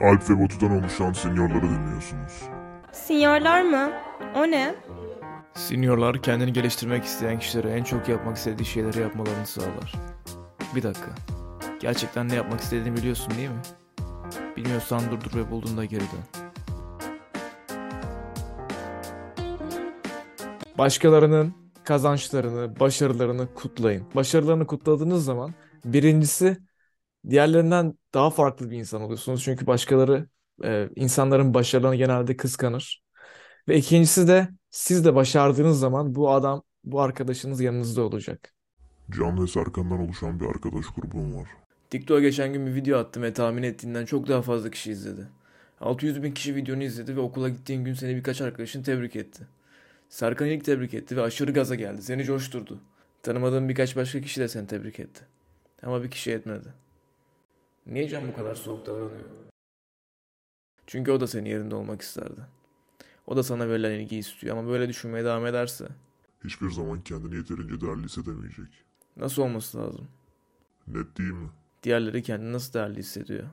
Alp ve Batu'dan oluşan seniorları dinliyorsunuz. Sinyorlar mı? O ne? Seniorlar kendini geliştirmek isteyen kişilere en çok yapmak istediği şeyleri yapmalarını sağlar. Bir dakika. Gerçekten ne yapmak istediğini biliyorsun değil mi? Bilmiyorsan durdur ve bulduğunda geri dön. Başkalarının kazançlarını, başarılarını kutlayın. Başarılarını kutladığınız zaman birincisi diğerlerinden daha farklı bir insan oluyorsunuz. Çünkü başkaları e, insanların başarılarını genelde kıskanır. Ve ikincisi de siz de başardığınız zaman bu adam, bu arkadaşınız yanınızda olacak. Can ve Serkan'dan oluşan bir arkadaş grubum var. TikTok'a geçen gün bir video attım ve tahmin ettiğinden çok daha fazla kişi izledi. 600 bin kişi videonu izledi ve okula gittiğin gün seni birkaç arkadaşın tebrik etti. Serkan ilk tebrik etti ve aşırı gaza geldi. Seni coşturdu. Tanımadığın birkaç başka kişi de seni tebrik etti. Ama bir kişi etmedi. Niye Can bu kadar soğuk davranıyor? Çünkü o da senin yerinde olmak isterdi. O da sana verilen ilgi istiyor ama böyle düşünmeye devam ederse Hiçbir zaman kendini yeterince değerli hissedemeyecek. nasıl olması lazım? Net değil mi? Diğerleri kendini nasıl değerli hissediyor?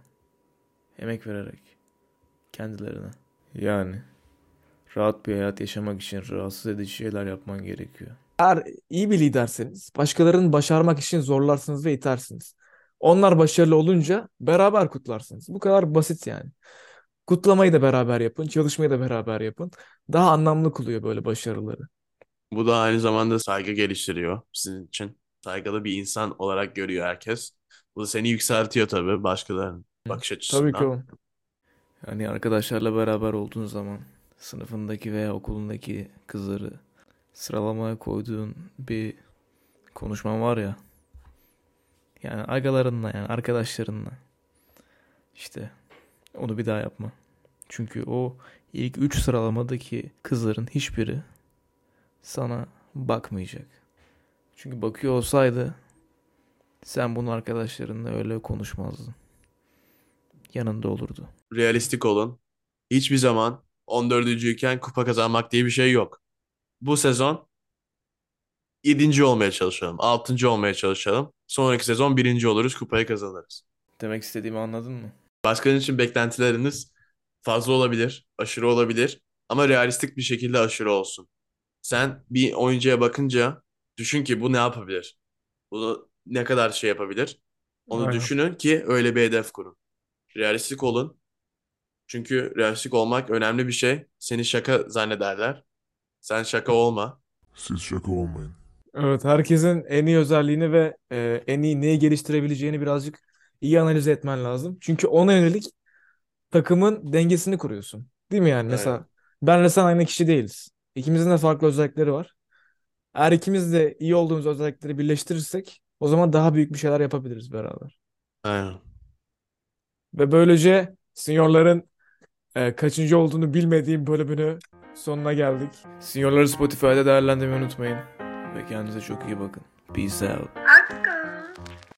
Emek vererek. Kendilerine. Yani. Rahat bir hayat yaşamak için rahatsız edici şeyler yapman gerekiyor. Eğer iyi bir liderseniz, başkalarını başarmak için zorlarsınız ve itersiniz. Onlar başarılı olunca beraber kutlarsınız. Bu kadar basit yani. Kutlamayı da beraber yapın, çalışmayı da beraber yapın. Daha anlamlı kılıyor böyle başarıları. Bu da aynı zamanda saygı geliştiriyor sizin için. Saygılı bir insan olarak görüyor herkes. Bu da seni yükseltiyor tabii başkalarının bakış açısından. Tabii ki o. Yani arkadaşlarla beraber olduğun zaman sınıfındaki veya okulundaki kızları sıralamaya koyduğun bir konuşman var ya. Yani agalarınla yani arkadaşlarınla. İşte onu bir daha yapma. Çünkü o ilk 3 sıralamadaki kızların hiçbiri sana bakmayacak. Çünkü bakıyor olsaydı sen bunu arkadaşlarınla öyle konuşmazdın. Yanında olurdu. Realistik olun. Hiçbir zaman 14. iken kupa kazanmak diye bir şey yok. Bu sezon 7. olmaya çalışalım. 6. olmaya çalışalım. Sonraki sezon 1. oluruz, kupayı kazanırız. Demek istediğimi anladın mı? Başkanın için beklentileriniz fazla olabilir, aşırı olabilir ama realistik bir şekilde aşırı olsun. Sen bir oyuncuya bakınca düşün ki bu ne yapabilir? Bunu ne kadar şey yapabilir? Onu Aynen. düşünün ki öyle bir hedef kurun. Realistik olun. Çünkü realistik olmak önemli bir şey. Seni şaka zannederler. Sen şaka olma. Siz şaka olmayın. Evet, herkesin en iyi özelliğini ve e, en iyi neyi geliştirebileceğini birazcık iyi analiz etmen lazım. Çünkü ona yönelik takımın dengesini kuruyorsun. Değil mi yani? Mesela benle sen aynı kişi değiliz. İkimizin de farklı özellikleri var. Eğer ikimiz de iyi olduğumuz özellikleri birleştirirsek o zaman daha büyük bir şeyler yapabiliriz beraber. Aynen. Ve böylece seniorların e, kaçıncı olduğunu bilmediğim bölümünü sonuna geldik. Seniorları Spotify'da değerlendirmeyi unutmayın. Ve kendinize çok iyi bakın. Peace out.